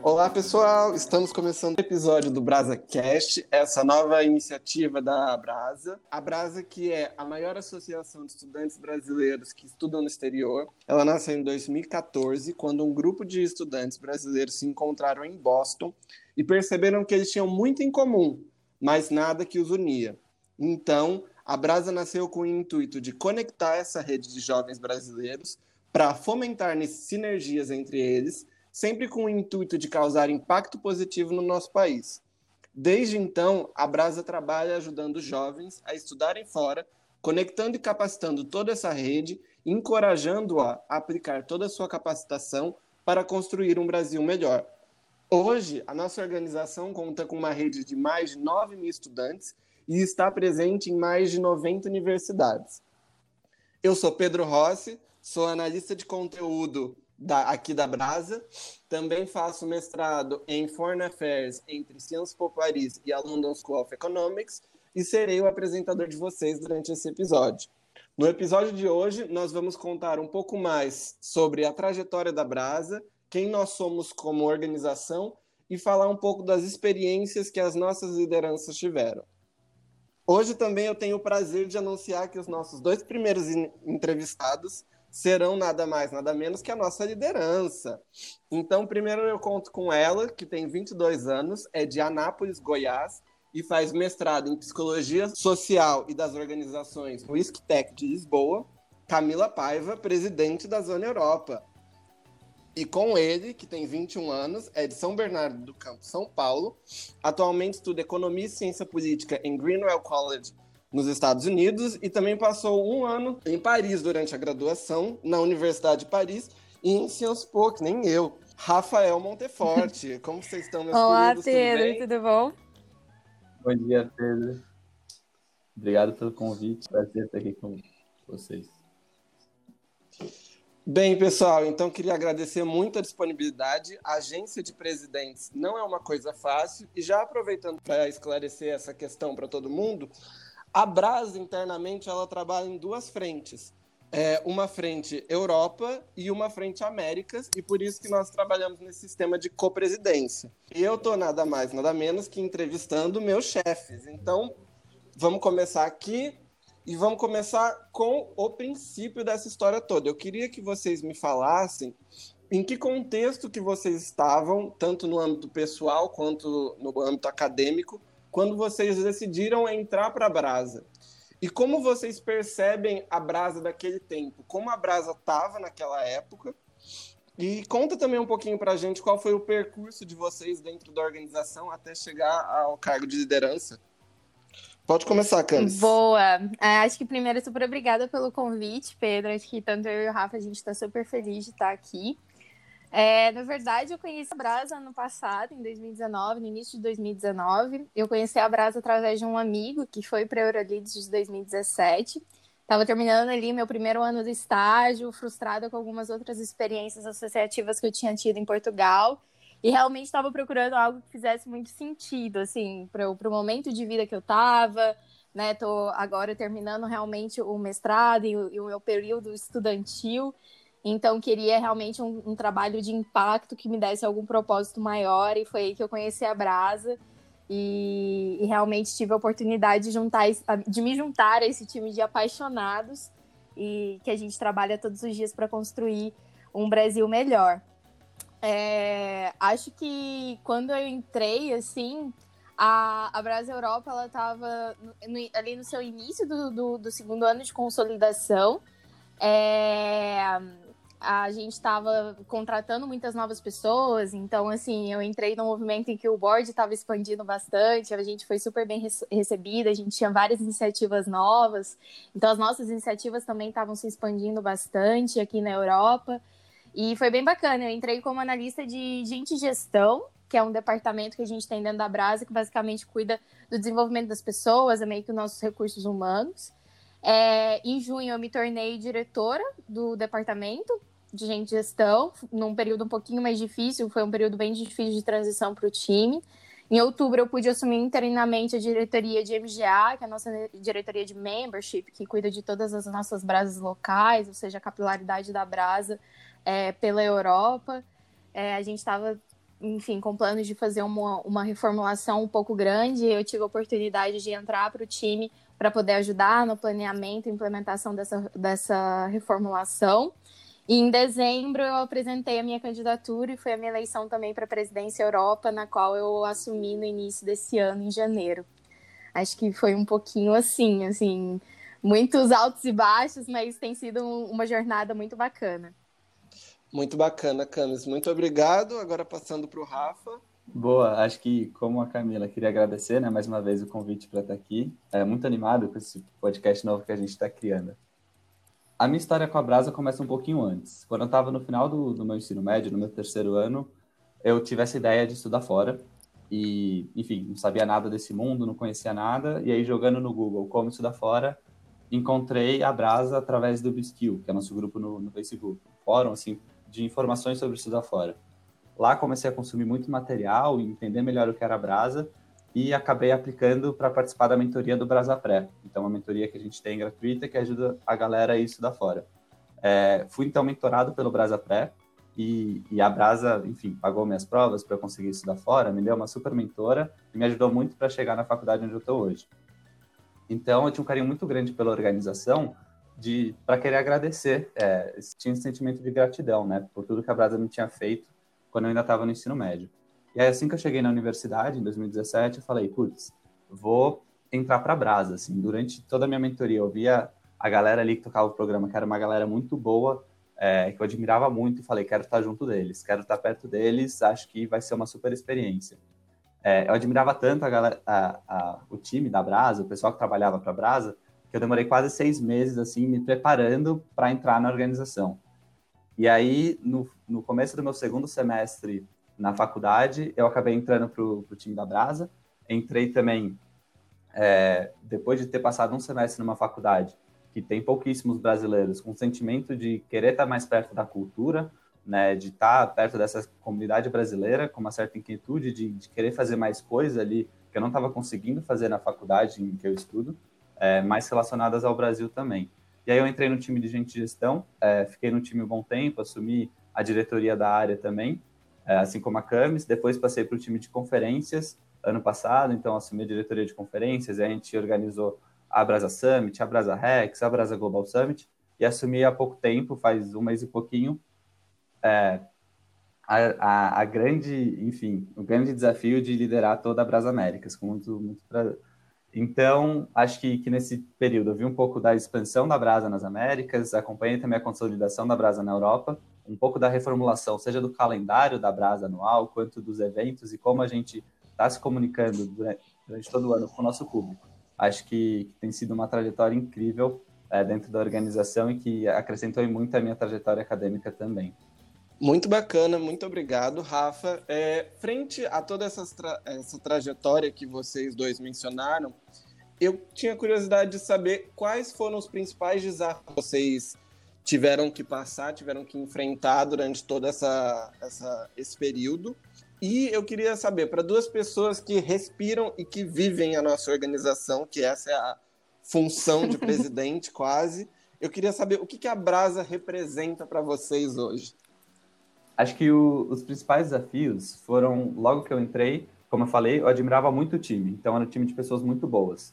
Olá, pessoal! Estamos começando o episódio do BrasaCast, essa nova iniciativa da Brasa. A Brasa, que é a maior associação de estudantes brasileiros que estudam no exterior. Ela nasceu em 2014, quando um grupo de estudantes brasileiros se encontraram em Boston e perceberam que eles tinham muito em comum, mas nada que os unia. Então, a Brasa nasceu com o intuito de conectar essa rede de jovens brasileiros para fomentar sinergias entre eles, sempre com o intuito de causar impacto positivo no nosso país. Desde então, a Brasa trabalha ajudando jovens a estudarem fora, conectando e capacitando toda essa rede, encorajando-a a aplicar toda a sua capacitação para construir um Brasil melhor. Hoje, a nossa organização conta com uma rede de mais de 9 mil estudantes e está presente em mais de 90 universidades. Eu sou Pedro Rossi, sou analista de conteúdo da, aqui da Brasa, também faço mestrado em Foreign Affairs entre Sciences Po Paris e a London School of Economics e serei o apresentador de vocês durante esse episódio. No episódio de hoje, nós vamos contar um pouco mais sobre a trajetória da Brasa, quem nós somos como organização e falar um pouco das experiências que as nossas lideranças tiveram. Hoje também eu tenho o prazer de anunciar que os nossos dois primeiros entrevistados serão nada mais, nada menos que a nossa liderança. Então, primeiro eu conto com ela, que tem 22 anos, é de Anápolis, Goiás, e faz mestrado em Psicologia Social e das Organizações no ISCTEC de Lisboa, Camila Paiva, presidente da Zona Europa. E com ele, que tem 21 anos, é de São Bernardo do Campo, São Paulo. Atualmente estuda Economia e Ciência Política em Greenwell College, nos Estados Unidos, e também passou um ano em Paris durante a graduação, na Universidade de Paris, e em Sciences Po, que nem eu. Rafael Monteforte, como vocês estão, meus Olá, queridos? Pedro, tudo, tudo bom? Bom dia, Pedro. Obrigado pelo convite. Prazer estar aqui com vocês. Bem, pessoal, então queria agradecer muito a disponibilidade. A agência de presidentes não é uma coisa fácil e já aproveitando para esclarecer essa questão para todo mundo, a Brasa internamente ela trabalha em duas frentes. É uma frente Europa e uma frente Américas, e por isso que nós trabalhamos nesse sistema de copresidência. E eu estou nada mais, nada menos que entrevistando meus chefes. Então, vamos começar aqui e vamos começar com o princípio dessa história toda. Eu queria que vocês me falassem em que contexto que vocês estavam, tanto no âmbito pessoal quanto no âmbito acadêmico, quando vocês decidiram entrar para a Brasa. E como vocês percebem a Brasa daquele tempo? Como a Brasa estava naquela época? E conta também um pouquinho para a gente qual foi o percurso de vocês dentro da organização até chegar ao cargo de liderança. Pode começar, Camis. Boa. É, acho que primeiro, super obrigada pelo convite, Pedro. Acho que tanto eu e o Rafa, a gente está super feliz de estar aqui. É, na verdade, eu conheci a Brasa ano passado, em 2019, no início de 2019. Eu conheci a Brasa através de um amigo que foi para a Eurolides de 2017. Estava terminando ali meu primeiro ano de estágio, frustrada com algumas outras experiências associativas que eu tinha tido em Portugal. E realmente estava procurando algo que fizesse muito sentido, assim, para o momento de vida que eu estava, né? Agora terminando realmente o mestrado e o, e o meu período estudantil. Então, queria realmente um, um, trabalho de impacto que me desse algum propósito maior. E foi aí que eu conheci a Brasa. E, e realmente tive a oportunidade de, juntar, de me juntar a esse time de apaixonados e que a gente trabalha todos os dias para construir um Brasil melhor. É, acho que quando eu entrei, assim, a, a Brasil Europa, ela estava ali no seu início do, do, do, segundo ano de consolidação. É, a gente estava contratando muitas novas pessoas, então, assim, eu entrei num movimento em que o board estava expandindo bastante, a gente foi super bem recebida, a gente tinha várias iniciativas novas, então as nossas iniciativas também estavam se expandindo bastante aqui na Europa. E foi bem bacana. Eu entrei como analista de gente gestão, que é um departamento que a gente tem dentro da Brasa, que basicamente cuida do desenvolvimento das pessoas, é meio que os nossos recursos humanos. É, em junho, eu me tornei diretora do departamento de gestão, num período um pouquinho mais difícil, foi um período bem difícil de transição para o time. Em outubro, eu pude assumir interinamente a diretoria de MGA, que é a nossa diretoria de membership, que cuida de todas as nossas brasas locais, ou seja, a capilaridade da brasa é, pela Europa. É, a gente estava enfim, com planos de fazer uma, uma reformulação um pouco grande. Eu tive a oportunidade de entrar para o time para poder ajudar no planeamento e implementação dessa, dessa reformulação. E em dezembro eu apresentei a minha candidatura e foi a minha eleição também para a presidência Europa, na qual eu assumi no início desse ano, em janeiro. Acho que foi um pouquinho assim, assim, muitos altos e baixos, mas tem sido uma jornada muito bacana. Muito bacana, Camis. Muito obrigado. Agora passando para o Rafa. Boa, acho que como a Camila, queria agradecer né, mais uma vez o convite para estar aqui. É muito animado com esse podcast novo que a gente está criando. A minha história com a Brasa começa um pouquinho antes. Quando eu estava no final do, do meu ensino médio, no meu terceiro ano, eu tive essa ideia de estudar fora. E, enfim, não sabia nada desse mundo, não conhecia nada. E aí, jogando no Google como estudar fora, encontrei a Brasa através do Biskill, que é nosso grupo no, no Facebook. fórum, assim, de informações sobre estudar fora. Lá comecei a consumir muito material e entender melhor o que era a Brasa e acabei aplicando para participar da mentoria do Brasa Pré. Então, uma mentoria que a gente tem gratuita que ajuda a galera a estudar fora. É, fui então mentorado pelo Brasa Pré e, e, a Brasa, enfim, pagou minhas provas para eu conseguir estudar fora, me deu uma super mentora e me ajudou muito para chegar na faculdade onde eu estou hoje. Então, eu tinha um carinho muito grande pela organização de para querer agradecer, é, tinha esse sentimento de gratidão, né, por tudo que a Brasa me tinha feito quando eu ainda estava no ensino médio. E aí assim que eu cheguei na universidade em 2017, eu falei, putz, vou entrar para a Brasa, assim, durante toda a minha mentoria eu via a galera ali que tocava o programa, que era uma galera muito boa, é, que eu admirava muito, e falei, quero estar junto deles, quero estar perto deles, acho que vai ser uma super experiência. É, eu admirava tanto a galera, a, a, o time da Brasa, o pessoal que trabalhava para a Brasa, que eu demorei quase seis meses assim me preparando para entrar na organização. E aí, no, no começo do meu segundo semestre na faculdade, eu acabei entrando para o time da Brasa. Entrei também, é, depois de ter passado um semestre numa faculdade que tem pouquíssimos brasileiros, com o sentimento de querer estar mais perto da cultura, né, de estar perto dessa comunidade brasileira, com uma certa inquietude de, de querer fazer mais coisa ali que eu não estava conseguindo fazer na faculdade em que eu estudo é, mais relacionadas ao Brasil também. E aí eu entrei no time de gente de gestão, é, fiquei no time um bom tempo, assumi a diretoria da área também, assim como a Camis. Depois passei para o time de conferências ano passado, então assumi a diretoria de conferências, a gente organizou a Brasa Summit, a Brasa Rex, a Brasa Global Summit, e assumi há pouco tempo, faz um mês e pouquinho, é, a, a, a, grande, enfim, o grande desafio de liderar toda a Brasa Américas, com muito, muito prazer então, acho que, que nesse período eu vi um pouco da expansão da Brasa nas Américas, acompanhei também a consolidação da Brasa na Europa, um pouco da reformulação, seja do calendário da Brasa anual, quanto dos eventos e como a gente está se comunicando durante, durante, todo o ano com o nosso público. Acho que, tem sido uma trajetória incrível é, dentro da organização e que acrescentou muito a minha trajetória acadêmica também. Muito bacana, muito obrigado, Rafa. É, frente a toda essa, tra essa trajetória que vocês dois mencionaram, eu tinha curiosidade de saber quais foram os principais desafios que vocês tiveram que passar, tiveram que enfrentar durante todo essa, essa, esse período. E eu queria saber, para duas pessoas que respiram e que vivem a nossa organização, que essa é a função de presidente quase, eu queria saber o que, que a Brasa representa para vocês hoje. Acho que o, os principais desafios foram, logo que eu entrei, como eu falei, eu admirava muito o time, então era um time de pessoas muito boas.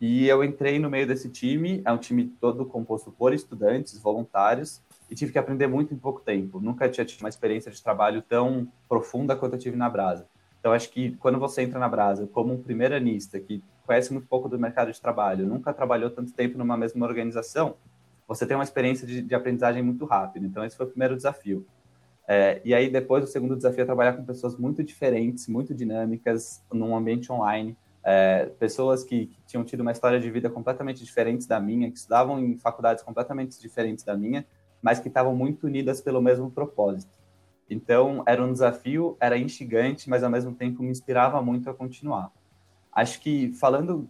E eu entrei no meio desse time, é um time todo composto por estudantes, voluntários, e tive que aprender muito em pouco tempo. Nunca tinha tido uma experiência de trabalho tão profunda quanto eu tive na Brasa. Então, acho que quando você entra na Brasa como um primeiro anista que conhece muito pouco do mercado de trabalho, nunca trabalhou tanto tempo numa mesma organização, você tem uma experiência de, de aprendizagem muito rápida. Então, esse foi o primeiro desafio. É, e aí depois o segundo desafio é trabalhar com pessoas muito diferentes, muito dinâmicas, num ambiente online. É, pessoas que, que, tinham tido uma história de vida completamente diferente da minha, que estudavam em faculdades completamente diferentes da minha, mas que estavam muito unidas pelo mesmo propósito. Então, era um desafio, era instigante, mas ao mesmo tempo me inspirava muito a continuar. Acho que falando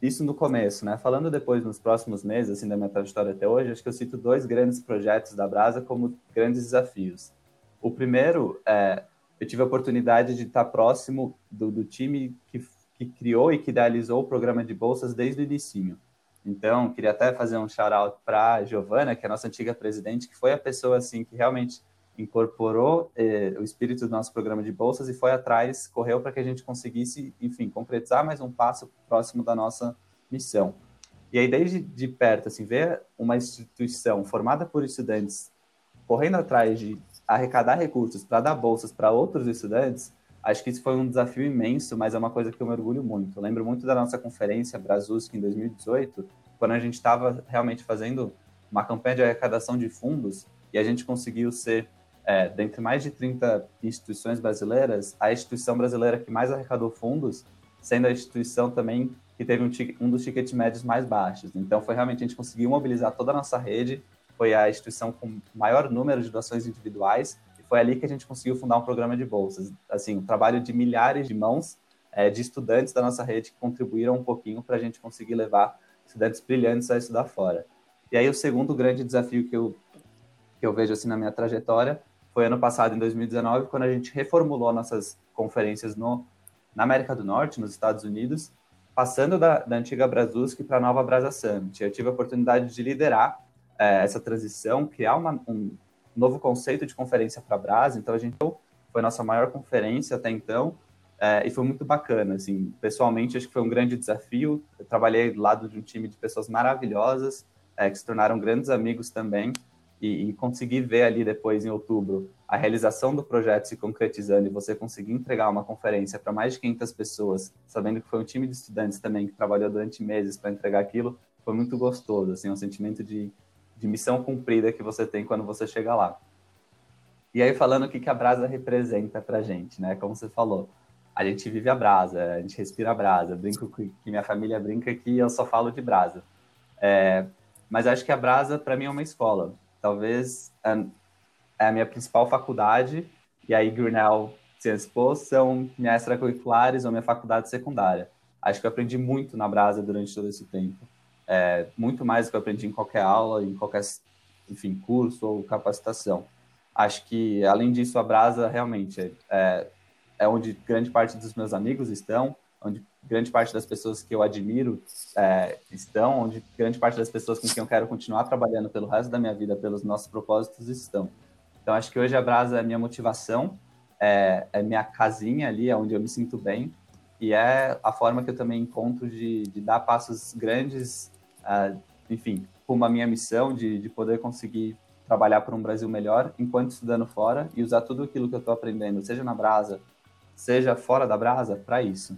isso no começo, né? Falando depois nos próximos meses, assim, da minha trajetória até hoje, acho que eu cito dois grandes projetos da Brasa como grandes desafios. O primeiro, é, eu tive a oportunidade de estar próximo do, do time que, que, criou e que idealizou o programa de bolsas desde o início. Então, queria até fazer um shout-out para a Giovana, que é a nossa antiga presidente, que foi a pessoa assim que realmente incorporou eh, o espírito do nosso programa de bolsas e foi atrás, correu para que a gente conseguisse, enfim, concretizar mais um passo próximo da nossa missão. E aí, desde de perto, assim, ver uma instituição formada por estudantes correndo atrás de arrecadar recursos para dar bolsas para outros estudantes, acho que isso foi um desafio imenso, mas é uma coisa que eu me orgulho muito. Eu lembro muito da nossa conferência Brasusk em 2018, quando a gente estava realmente fazendo uma campanha de arrecadação de fundos e a gente conseguiu ser é, dentre mais de 30 instituições brasileiras, a instituição brasileira que mais arrecadou fundos, sendo a instituição também que teve um, um dos tickets médios mais baixos. Então, foi realmente a gente conseguiu mobilizar toda a nossa rede, foi a instituição com maior número de doações individuais, foi ali que a gente conseguiu fundar um programa de bolsas. Assim, um trabalho de milhares de mãos é, de estudantes da nossa rede que contribuíram um pouquinho para a gente conseguir levar estudantes brilhantes a estudar fora. E aí, o segundo grande desafio que eu, que eu vejo assim na minha trajetória foi ano passado, em 2019, quando a gente reformulou nossas conferências no, na América do Norte, nos Estados Unidos, passando da, da antiga Brasusk para a nova Brasa Summit. Eu tive a oportunidade de liderar é, essa transição, criar uma, um novo conceito de conferência para a Brasa. Então, a gente foi nossa maior conferência até então, é, e foi muito bacana, assim, pessoalmente acho que foi um grande desafio, eu trabalhei do lado de um time de pessoas maravilhosas, é, que se tornaram grandes amigos também, e, e conseguir ver ali depois, em outubro, a realização do projeto se concretizando e você conseguir entregar uma conferência para mais de 500 pessoas, sabendo que foi um time de estudantes também que trabalhou durante meses para entregar aquilo, foi muito gostoso, assim, um sentimento de, de missão cumprida que você tem quando você chega lá. E aí, falando o que, que a brasa representa para a gente, né? Como você falou, a gente vive a brasa, a gente respira a brasa. Brinco que minha família brinca que eu só falo de brasa. É, mas acho que a brasa, para mim, é uma escola talvez é, a minha principal faculdade, e aí Grinnell Ciências Pô são minhas extracurriculares ou minha faculdade secundária. Acho que eu aprendi muito na Brasa durante todo esse tempo. É, muito mais do que eu aprendi em qualquer aula, em qualquer enfim, curso ou capacitação. Acho que, além disso, a Brasa realmente é, é onde grande parte dos meus amigos estão, onde grande parte das pessoas que eu admiro é, estão, onde grande parte das pessoas com quem eu quero continuar trabalhando pelo resto da minha vida, pelos nossos propósitos, estão. Então, acho que hoje a Brasa é minha motivação, é, é minha casinha ali, é onde eu me sinto bem, e é a forma que eu também encontro de, de dar passos grandes, uh, enfim, como a minha missão de, de poder conseguir trabalhar para um Brasil melhor enquanto estudando fora e usar tudo aquilo que eu estou aprendendo, seja na Brasa, seja fora da Brasa, para isso.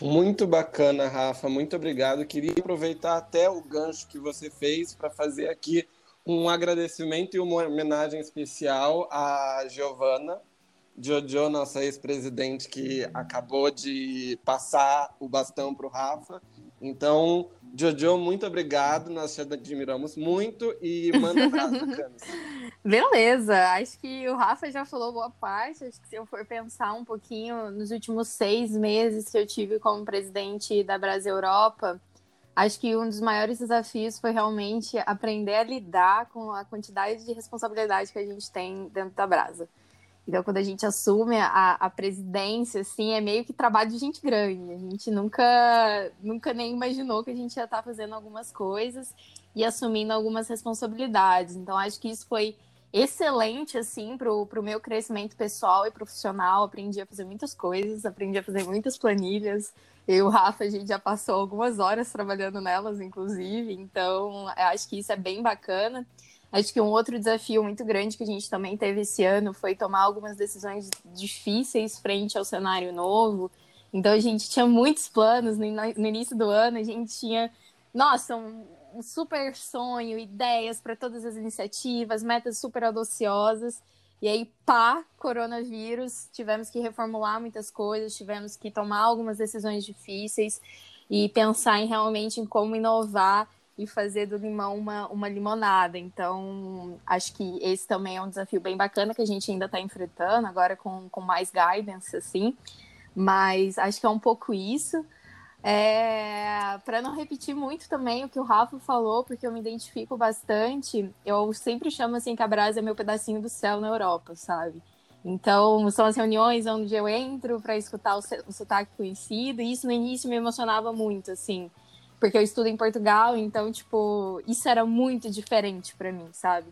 Muito bacana, Rafa. Muito obrigado. Queria aproveitar até o gancho que você fez para fazer aqui um agradecimento e uma homenagem especial à Giovana Jojo, nossa ex-presidente, que acabou de passar o bastão para o Rafa. Então, Jojo, muito obrigado. Nós te admiramos muito e manda um abraço, Beleza, acho que o Rafa já falou boa parte. Acho que se eu for pensar um pouquinho nos últimos seis meses que eu tive como presidente da Brasil Europa, acho que um dos maiores desafios foi realmente aprender a lidar com a quantidade de responsabilidade que a gente tem dentro da Brasa. Então, quando a gente assume a, a presidência, assim, é meio que trabalho de gente grande. A gente nunca, nunca nem imaginou que a gente ia estar fazendo algumas coisas e assumindo algumas responsabilidades. Então, acho que isso foi excelente, assim, para o meu crescimento pessoal e profissional. Aprendi a fazer muitas coisas, aprendi a fazer muitas planilhas. Eu e o Rafa, a gente já passou algumas horas trabalhando nelas, inclusive. Então, acho que isso é bem bacana. Acho que um outro desafio muito grande que a gente também teve esse ano foi tomar algumas decisões difíceis frente ao cenário novo. Então a gente tinha muitos planos no, início do ano, a gente tinha, nossa, um, super sonho, ideias para todas as iniciativas, metas super audaciosas. E aí, pá, coronavírus, tivemos que reformular muitas coisas, tivemos que tomar algumas decisões difíceis e pensar em realmente em como inovar e fazer do limão uma, uma limonada. Então, acho que esse também é um desafio bem bacana que a gente ainda está enfrentando, agora com, com mais guidance, assim. Mas acho que é um pouco isso. É, para não repetir muito também o que o Rafa falou, porque eu me identifico bastante, eu sempre chamo assim que a Brasa é meu pedacinho do céu na Europa, sabe? Então, são as reuniões onde eu entro para escutar o, o sotaque conhecido, e isso no início me emocionava muito, assim porque eu estudo em Portugal, então, tipo, isso era muito diferente para mim, sabe?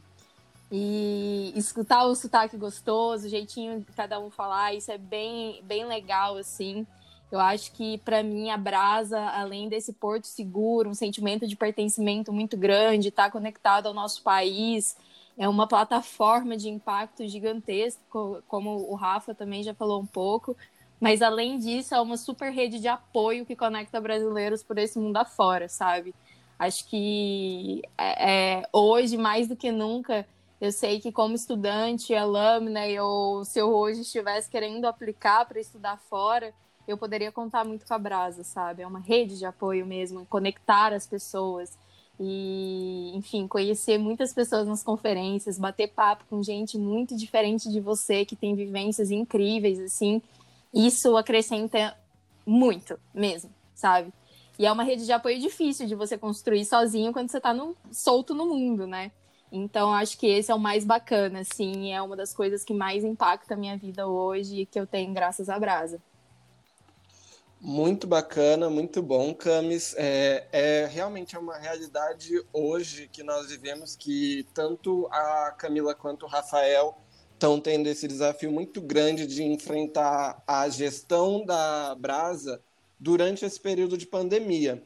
E escutar o sotaque gostoso, o jeitinho de cada um falar, isso é bem, bem legal, assim. Eu acho que, para mim, a Brasa, além desse porto seguro, um sentimento de pertencimento muito grande, estar tá conectado ao nosso país, é uma plataforma de impacto gigantesco, como o Rafa também já falou um pouco. Mas, além disso, é uma super rede de apoio que conecta brasileiros por esse mundo afora, sabe? Acho que é, é hoje, mais do que nunca, eu sei que como estudante, alumna, ou se eu hoje estivesse querendo aplicar para estudar fora, eu poderia contar muito com a Brasa, sabe? É uma rede de apoio mesmo, conectar as pessoas e, enfim, conhecer muitas pessoas nas conferências, bater papo com gente muito diferente de você, que tem vivências incríveis, assim, isso acrescenta muito mesmo, sabe? E é uma rede de apoio difícil de você construir sozinho quando você está no, solto no mundo, né? Então, acho que esse é o mais bacana, assim, é uma das coisas que mais impacta a minha vida hoje e que eu tenho graças à Brasa. Muito bacana, muito bom, Camis. É, é realmente é uma realidade hoje que nós vivemos que tanto a Camila quanto o Rafael estão tendo esse desafio muito grande de enfrentar a gestão da Brasa durante esse período de pandemia.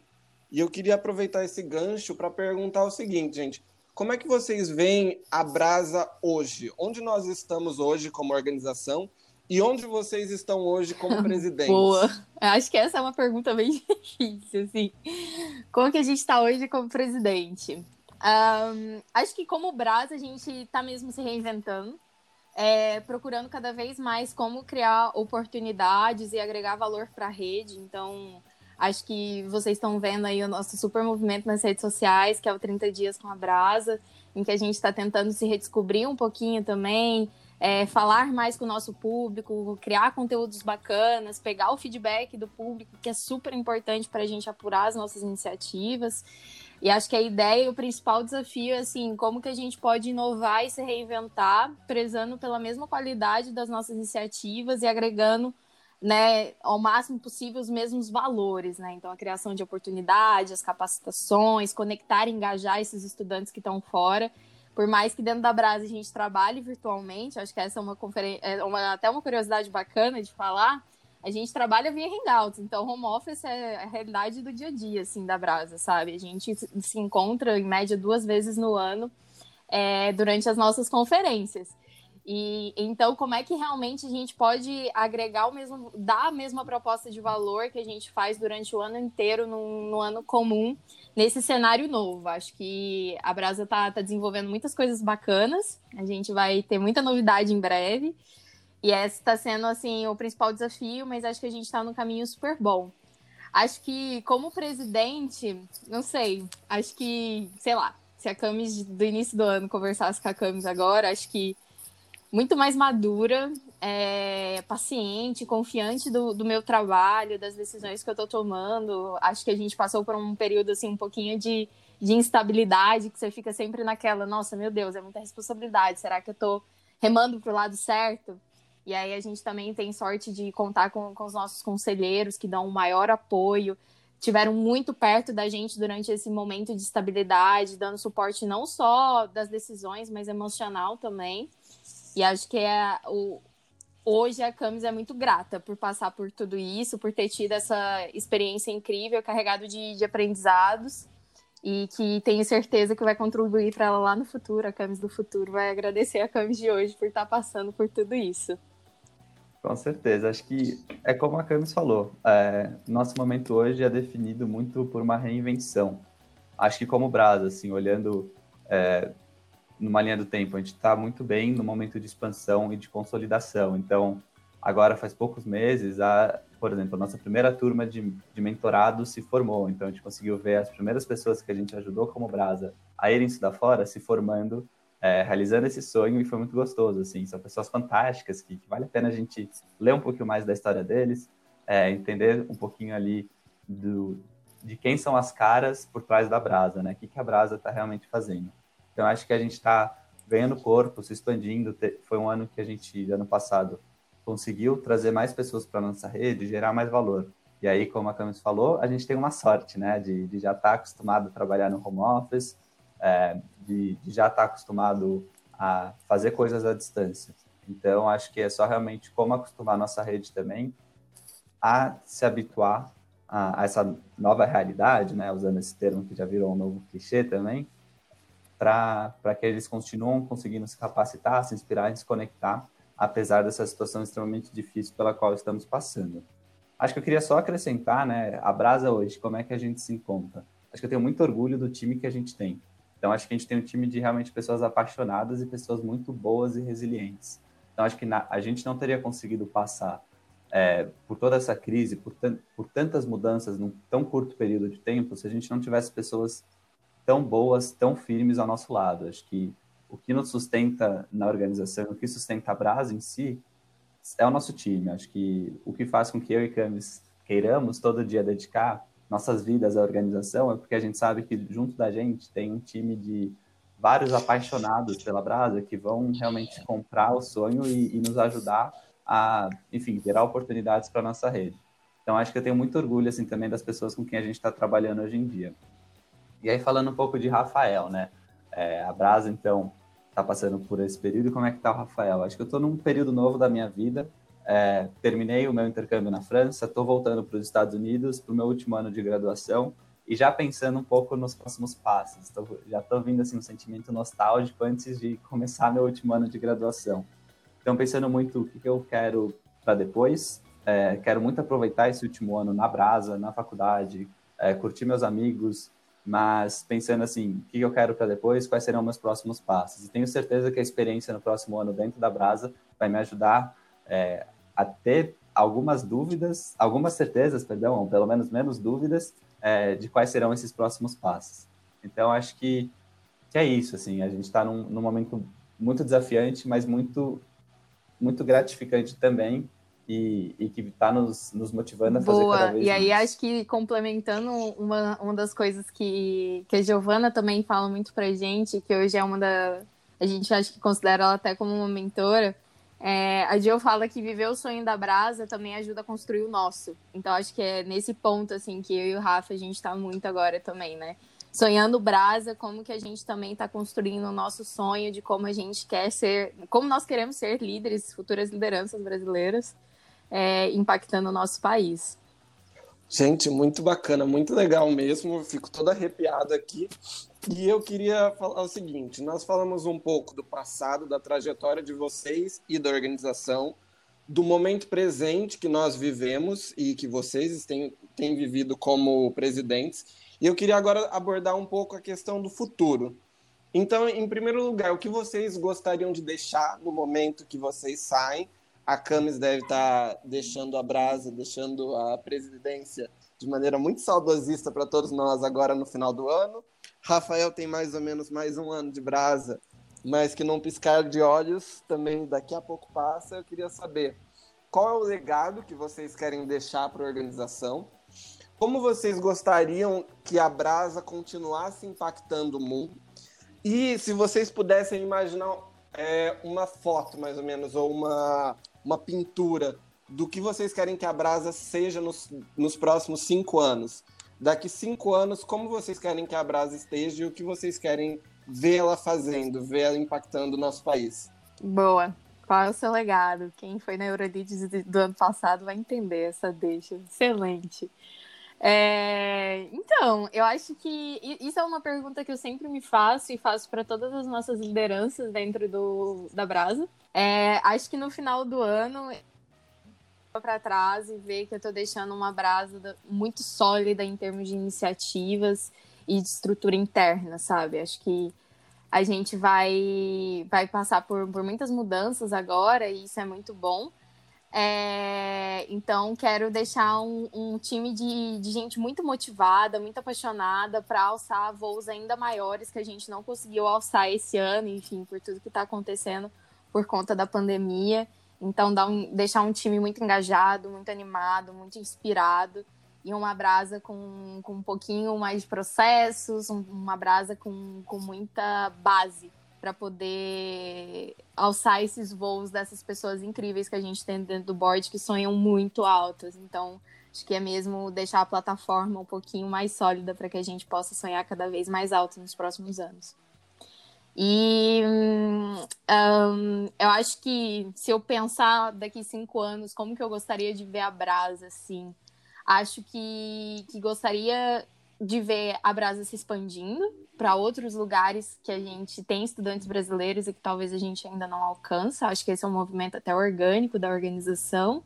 E eu queria aproveitar esse gancho para perguntar o seguinte, gente: como é que vocês veem a Brasa hoje? Onde nós estamos hoje como organização e onde vocês estão hoje como presidente? Boa. Acho que essa é uma pergunta bem difícil, assim. Como que a gente está hoje como presidente? Um, acho que como Brasa a gente está mesmo se reinventando, é, procurando cada vez mais como criar oportunidades e agregar valor para a rede. Então, acho que vocês estão vendo aí o nosso super movimento nas redes sociais, que é o 30 Dias com a Brasa, em que a gente está tentando se redescobrir um pouquinho também, é, falar mais com o nosso público, criar conteúdos bacanas, pegar o feedback do público, que é super importante para a gente apurar as nossas iniciativas. E acho que a ideia e o principal desafio é assim, como que a gente pode inovar e se reinventar, prezando pela mesma qualidade das nossas iniciativas e agregando né, ao máximo possível os mesmos valores, né? Então, a criação de oportunidades, as capacitações, conectar e engajar esses estudantes que estão fora por mais que dentro da Brasa a gente trabalhe virtualmente, acho que essa é uma conferência, é uma, até uma curiosidade bacana de falar, a gente trabalha via Hangouts, então home office é a realidade do dia a dia, assim, da Brasa, sabe? A gente se encontra, em média, duas vezes no ano é, durante as nossas conferências. E então, como é que realmente a gente pode agregar o mesmo, dar a mesma proposta de valor que a gente faz durante o ano inteiro, no, no ano comum, nesse cenário novo? Acho que a Brasa está tá desenvolvendo muitas coisas bacanas, a gente vai ter muita novidade em breve. E esse está sendo assim o principal desafio, mas acho que a gente está no caminho super bom. Acho que como presidente, não sei, acho que, sei lá, se a Camis do início do ano conversasse com a Camis agora, acho que muito mais madura, é, paciente, confiante do, do, meu trabalho, das decisões que eu estou tomando. Acho que a gente passou por um período assim um pouquinho de, de instabilidade, que você fica sempre naquela, nossa, meu Deus, é muita responsabilidade. Será que eu estou remando para o lado certo? E aí a gente também tem sorte de contar com, com os nossos conselheiros que dão um maior apoio, tiveram muito perto da gente durante esse momento de estabilidade, dando suporte não só das decisões, mas emocional também. E acho que é o, hoje a Camis é muito grata por passar por tudo isso, por ter tido essa experiência incrível, carregado de, de aprendizados e que tenho certeza que vai contribuir para ela lá no futuro. A Camis do futuro vai agradecer a Camis de hoje por estar passando por tudo isso. Com certeza, acho que é como a Camis falou, é, nosso momento hoje é definido muito por uma reinvenção. Acho que como Brasa, assim, olhando é, numa linha do tempo. A gente está muito bem no momento de expansão e de consolidação. Então, agora faz poucos meses, a, por exemplo, a nossa primeira turma de, de mentorado se formou. Então, a gente conseguiu ver as primeiras pessoas que a gente ajudou como Brasa a irem estudar fora se formando, é, realizando esse sonho e foi muito gostoso. Assim, são pessoas fantásticas que, que vale a pena a gente ler um pouquinho mais da história deles, é, entender um pouquinho ali do, de quem são as caras por trás da Brasa, né? O que, que a Brasa está realmente fazendo. Então, acho que a gente está ganhando corpo, se expandindo. Foi um ano que a gente, ano passado, conseguiu trazer mais pessoas para nossa rede, gerar mais valor. E aí, como a Camis falou, a gente tem uma sorte, né, de, de já estar tá acostumado a trabalhar no home office, é, de, de, já estar tá acostumado a fazer coisas à distância. Então, acho que é só realmente como acostumar a nossa rede também a se habituar a, a, essa nova realidade, né, usando esse termo que já virou um novo clichê também, para que eles continuem conseguindo se capacitar, se inspirar e se conectar, apesar dessa situação extremamente difícil pela qual estamos passando. Acho que eu queria só acrescentar, né, a Brasa hoje, como é que a gente se encontra. Acho que eu tenho muito orgulho do time que a gente tem. Então, acho que a gente tem um time de realmente pessoas apaixonadas e pessoas muito boas e resilientes. Então, acho que na, a gente não teria conseguido passar é, por toda essa crise, por, por tantas mudanças num tão curto período de tempo, se a gente não tivesse pessoas tão boas, tão firmes ao nosso lado. Acho que o que nos sustenta na organização, o que sustenta a Brasa em si, é o nosso time. Acho que o que faz com que eu e Camis queiramos todo dia dedicar nossas vidas à organização é porque a gente sabe que junto da gente tem um time de vários apaixonados pela Brasa que vão realmente comprar o sonho e, e nos ajudar a, enfim, gerar oportunidades para nossa rede. Então, acho que eu tenho muito orgulho, assim, também das pessoas com quem a gente está trabalhando hoje em dia. E aí, falando um pouco de Rafael, né? É, a Brasa, então, está passando por esse período. Como é que está o Rafael? Acho que eu estou num período novo da minha vida. É, terminei o meu intercâmbio na França, estou voltando para os Estados Unidos para o meu último ano de graduação e já pensando um pouco nos próximos passos. Tô, já estou vindo assim um sentimento nostálgico antes de começar meu último ano de graduação. Então, pensando muito o que, que eu quero para depois. É, quero muito aproveitar esse último ano na Brasa, na faculdade, é, curtir meus amigos, mas pensando assim, o que eu quero para depois, quais serão meus próximos passos. E tenho certeza que a experiência no próximo ano dentro da Brasa vai me ajudar é, a ter algumas dúvidas, algumas certezas, perdão, ou pelo menos menos dúvidas é, de quais serão esses próximos passos. Então, acho que, que é isso, assim, a gente está num, num momento muito desafiante, mas muito muito gratificante também e, e que está nos, nos motivando a fazer Boa. cada vez e aí mais. acho que complementando uma, uma das coisas que, que a Giovana também fala muito pra gente, que hoje é uma da. A gente acho que considera ela até como uma mentora. É, a Gio fala que viver o sonho da brasa também ajuda a construir o nosso. Então acho que é nesse ponto assim que eu e o Rafa a gente está muito agora também, né? sonhando brasa, como que a gente também está construindo o nosso sonho de como a gente quer ser, como nós queremos ser líderes, futuras lideranças brasileiras, é, impactando o nosso país. Gente, muito bacana, muito legal mesmo. Fico todo arrepiado aqui. E eu queria falar o seguinte: nós falamos um pouco do passado, da trajetória de vocês e da organização, do momento presente que nós vivemos e que vocês têm, têm vivido como presidentes e eu queria agora abordar um pouco a questão do futuro. Então, em primeiro lugar, o que vocês gostariam de deixar no momento que vocês saem? A Camis deve estar deixando a brasa, deixando a presidência de maneira muito saudosista para todos nós agora no final do ano. Rafael tem mais ou menos mais um ano de brasa, mas que não piscar de olhos também daqui a pouco passa. Eu queria saber qual é o legado que vocês querem deixar para a organização como vocês gostariam que a brasa continuasse impactando o mundo? E se vocês pudessem imaginar é, uma foto, mais ou menos, ou uma, uma pintura do que vocês querem que a brasa seja nos, nos próximos cinco anos. Daqui cinco anos, como vocês querem que a brasa esteja e o que vocês querem ver ela fazendo, ver ela impactando o nosso país? Boa. Qual é o seu legado? Quem foi na Eurolides do ano passado vai entender essa deixa. Excelente. É, então, eu acho que isso é uma pergunta que eu sempre me faço e faço para todas as nossas lideranças dentro do, da Brasa. É, acho que no final do ano para trás e ver que eu estou deixando uma brasa muito sólida em termos de iniciativas e de estrutura interna, sabe? Acho que a gente vai, vai passar por, por muitas mudanças agora e isso é muito bom. É, então, quero deixar um, um time de, de, gente muito motivada, muito apaixonada para alçar voos ainda maiores que a gente não conseguiu alçar esse ano, enfim, por tudo que está acontecendo por conta da pandemia. Então, um, deixar um time muito engajado, muito animado, muito inspirado e uma brasa com, com um pouquinho mais de processos, um, uma brasa com, com muita base para poder alçar esses voos dessas pessoas incríveis que a gente tem dentro do board que sonham muito altas. Então, acho que é mesmo deixar a plataforma um pouquinho mais sólida para que a gente possa sonhar cada vez mais alto nos próximos anos. E um, eu acho que se eu pensar daqui cinco anos como que eu gostaria de ver a Brasa, assim, acho que, que gostaria de ver a Brasa se expandindo para outros lugares que a gente tem estudantes brasileiros e que talvez a gente ainda não alcança. Acho que esse é um movimento até orgânico da organização.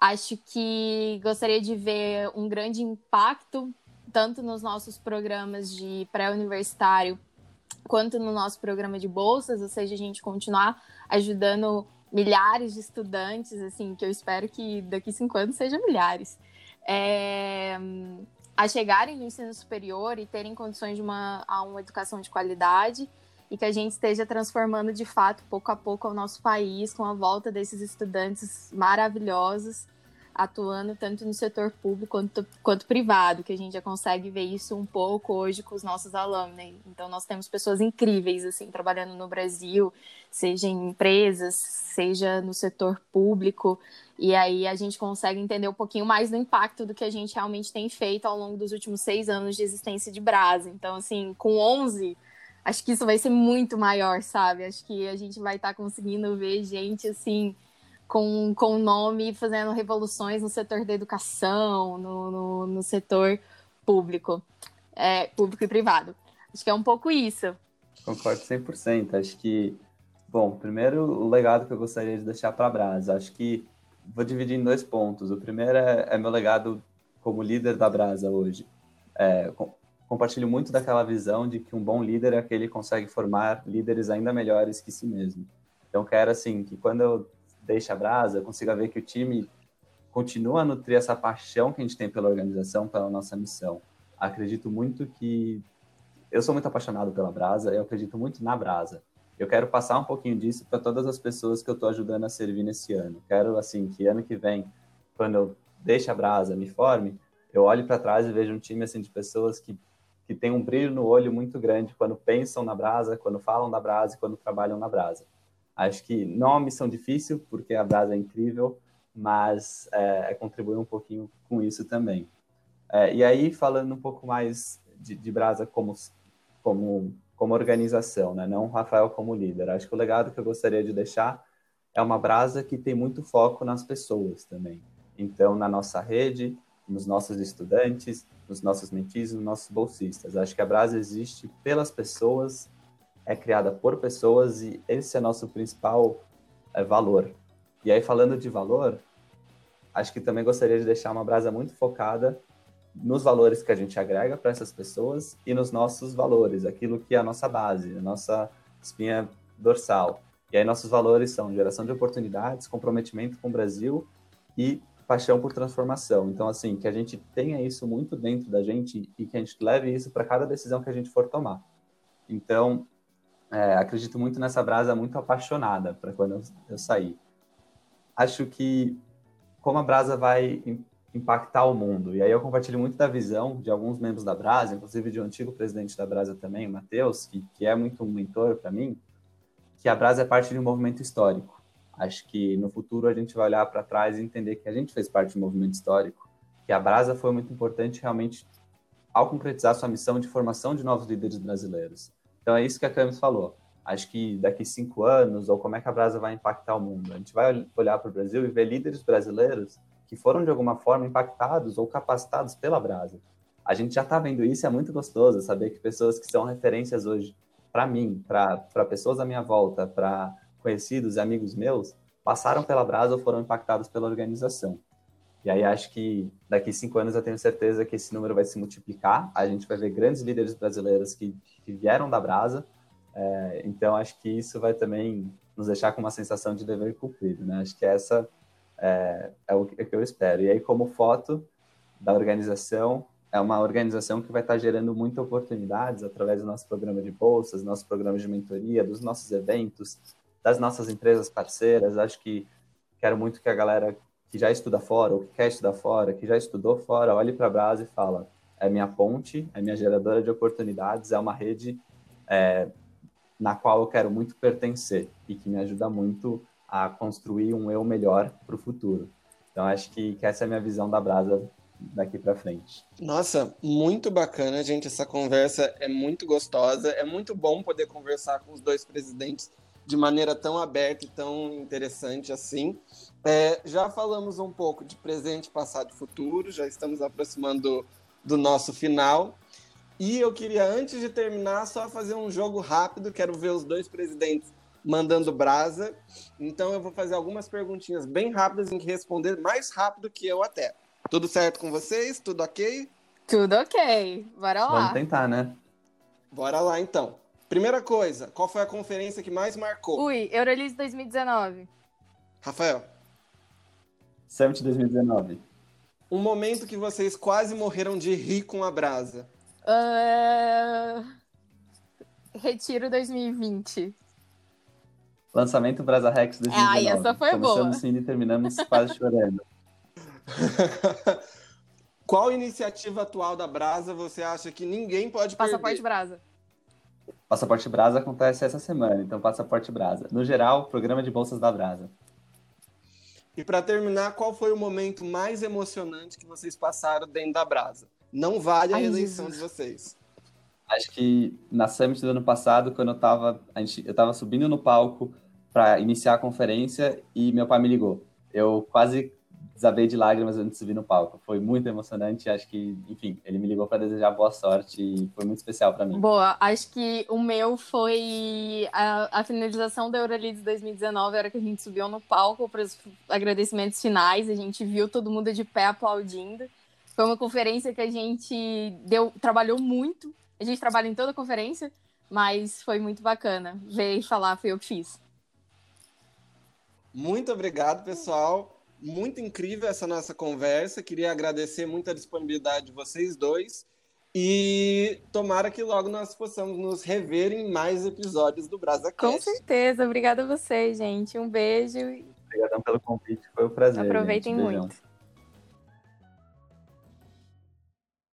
Acho que gostaria de ver um grande impacto tanto nos nossos programas de pré-universitário quanto no nosso programa de bolsas, ou seja, a gente continuar ajudando milhares de estudantes, assim, que eu espero que daqui cinco anos sejam milhares, é, a chegarem no ensino superior e terem condições de uma, a uma educação de qualidade e que a gente esteja transformando de fato, pouco a pouco, o nosso país com a volta desses estudantes maravilhosos atuando tanto no setor público quanto, quanto privado, que a gente já consegue ver isso um pouco hoje com os nossos alunos. Então, nós temos pessoas incríveis, assim, trabalhando no Brasil, seja em empresas, seja no setor público, e aí a gente consegue entender um pouquinho mais do impacto do que a gente realmente tem feito ao longo dos últimos seis anos de existência de Brasa. Então, assim, com 11 acho que isso vai ser muito maior, sabe? Acho que a gente vai estar tá conseguindo ver gente assim com, com nome fazendo revoluções no setor da educação, no, no, no setor público, é, público e privado. Acho que é um pouco isso. Concordo 100%. Acho que, bom, primeiro o legado que eu gostaria de deixar para a Brasa. Acho que vou dividir em dois pontos. O primeiro é, é meu legado como líder da Brasa hoje. É, com, compartilho muito daquela visão de que um bom líder é aquele que consegue formar líderes ainda melhores que si mesmo. Então, quero, assim, que quando eu deixa a brasa, consiga ver que o time continua a nutrir essa paixão que a gente tem pela organização, pela nossa missão. Acredito muito que eu sou muito apaixonado pela brasa, eu acredito muito na brasa. Eu quero passar um pouquinho disso para todas as pessoas que eu estou ajudando a servir nesse ano. Quero assim que ano que vem, quando eu deixe a brasa, me forme, eu olhe para trás e vejo um time assim de pessoas que que tem um brilho no olho muito grande quando pensam na brasa, quando falam da brasa e quando trabalham na brasa. Acho que não é uma missão difícil, porque a Brasa é incrível, mas é, é contribuir um pouquinho com isso também. É, e aí, falando um pouco mais de, de Brasa como, como, como organização, né? não Rafael como líder, acho que o legado que eu gostaria de deixar é uma Brasa que tem muito foco nas pessoas também. Então, na nossa rede, nos nossos estudantes, nos nossos mentis, nos nossos bolsistas. Acho que a Brasa existe pelas pessoas é criada por pessoas e esse é nosso principal é, valor. E aí, falando de valor, acho que também gostaria de deixar uma brasa muito focada nos valores que a gente agrega para essas pessoas e nos nossos valores, aquilo que é a nossa base, a nossa espinha dorsal. E aí, nossos valores são geração de oportunidades, comprometimento com o Brasil e paixão por transformação. Então, assim, que a gente tenha isso muito dentro da gente e que a gente leve isso para cada decisão que a gente for tomar. Então, é, acredito muito nessa brasa muito apaixonada para quando eu, eu sair. Acho que como a brasa vai impactar o mundo. E aí eu compartilho muito da visão de alguns membros da Brasa, inclusive de um antigo presidente da Brasa também, o Matheus, que, que é muito um mentor para mim, que a Brasa é parte de um movimento histórico. Acho que no futuro a gente vai olhar para trás e entender que a gente fez parte de um movimento histórico, que a Brasa foi muito importante realmente ao concretizar sua missão de formação de novos líderes brasileiros. Então é isso que a Camis falou. Acho que daqui cinco anos, ou como é que a Brasa vai impactar o mundo? A gente vai olhar para o Brasil e ver líderes brasileiros que foram de alguma forma impactados ou capacitados pela Brasa. A gente já está vendo isso, é muito gostoso saber que pessoas que são referências hoje para mim, para pessoas à minha volta, para conhecidos e amigos meus, passaram pela Brasa ou foram impactados pela organização. E aí acho que daqui cinco anos eu tenho certeza que esse número vai se multiplicar. A gente vai ver grandes líderes brasileiros que, que vieram da Brasa. É, então acho que isso vai também nos deixar com uma sensação de dever cumprido, né? Acho que essa é, é o que eu espero. E aí como foto da organização é uma organização que vai estar gerando muitas oportunidades através do nosso programa de bolsas, nosso programa de mentoria, dos nossos eventos, das nossas empresas parceiras. Acho que quero muito que a galera que já estuda fora, ou que quer estudar fora, que já estudou fora, olhe para a Brasa e fala: é minha ponte, é minha geradora de oportunidades, é uma rede é, na qual eu quero muito pertencer e que me ajuda muito a construir um eu melhor para o futuro. Então, acho que, que, essa é a minha visão da Brasa daqui para frente. Nossa, muito bacana, gente. Essa conversa é muito gostosa. É muito bom poder conversar com os dois presidentes de maneira tão aberta e tão interessante assim. É, já falamos um pouco de presente, passado e futuro, já estamos aproximando do nosso final. E eu queria, antes de terminar, só fazer um jogo rápido. Quero ver os dois presidentes mandando brasa. Então eu vou fazer algumas perguntinhas bem rápidas em que responder mais rápido que eu até. Tudo certo com vocês? Tudo ok? Tudo ok. Bora lá. Vamos tentar, né? Bora lá então. Primeira coisa, qual foi a conferência que mais marcou? Ui, Eurolise 2019. Rafael. Summit 2019. Um momento que vocês quase morreram de rir com a brasa. Uh... Retiro 2020. Lançamento Brasa Rex 2019. Ah, essa foi Começamos boa. sim e terminamos quase chorando. Qual iniciativa atual da Brasa você acha que ninguém pode Passaporte perder? Brasa. Passaporte Brasa acontece essa semana, então Passaporte Brasa. No geral, programa de bolsas da Brasa. E para terminar, qual foi o momento mais emocionante que vocês passaram dentro da Brasa? Não vale a Ai, reeleição Jesus. de vocês. Acho que na Summit do ano passado, quando eu tava, a gente, eu tava subindo no palco para iniciar a conferência e meu pai me ligou. Eu quase desabei de lágrimas antes de subir no palco. Foi muito emocionante. Acho que, enfim, ele me ligou para desejar boa sorte e foi muito especial para mim. Boa, acho que o meu foi a, a finalização da Eurolides 2019, a hora que a gente subiu no palco para os agradecimentos finais, a gente viu todo mundo de pé aplaudindo. Foi uma conferência que a gente deu, trabalhou muito. A gente trabalha em toda a conferência, mas foi muito bacana. Ver e falar, foi eu que fiz. Muito obrigado, pessoal. Muito incrível essa nossa conversa. Queria agradecer muito a disponibilidade de vocês dois. E tomara que logo nós possamos nos rever em mais episódios do Brasa Com certeza. Obrigada a vocês, gente. Um beijo. Obrigadão pelo convite, foi um prazer. Aproveitem muito.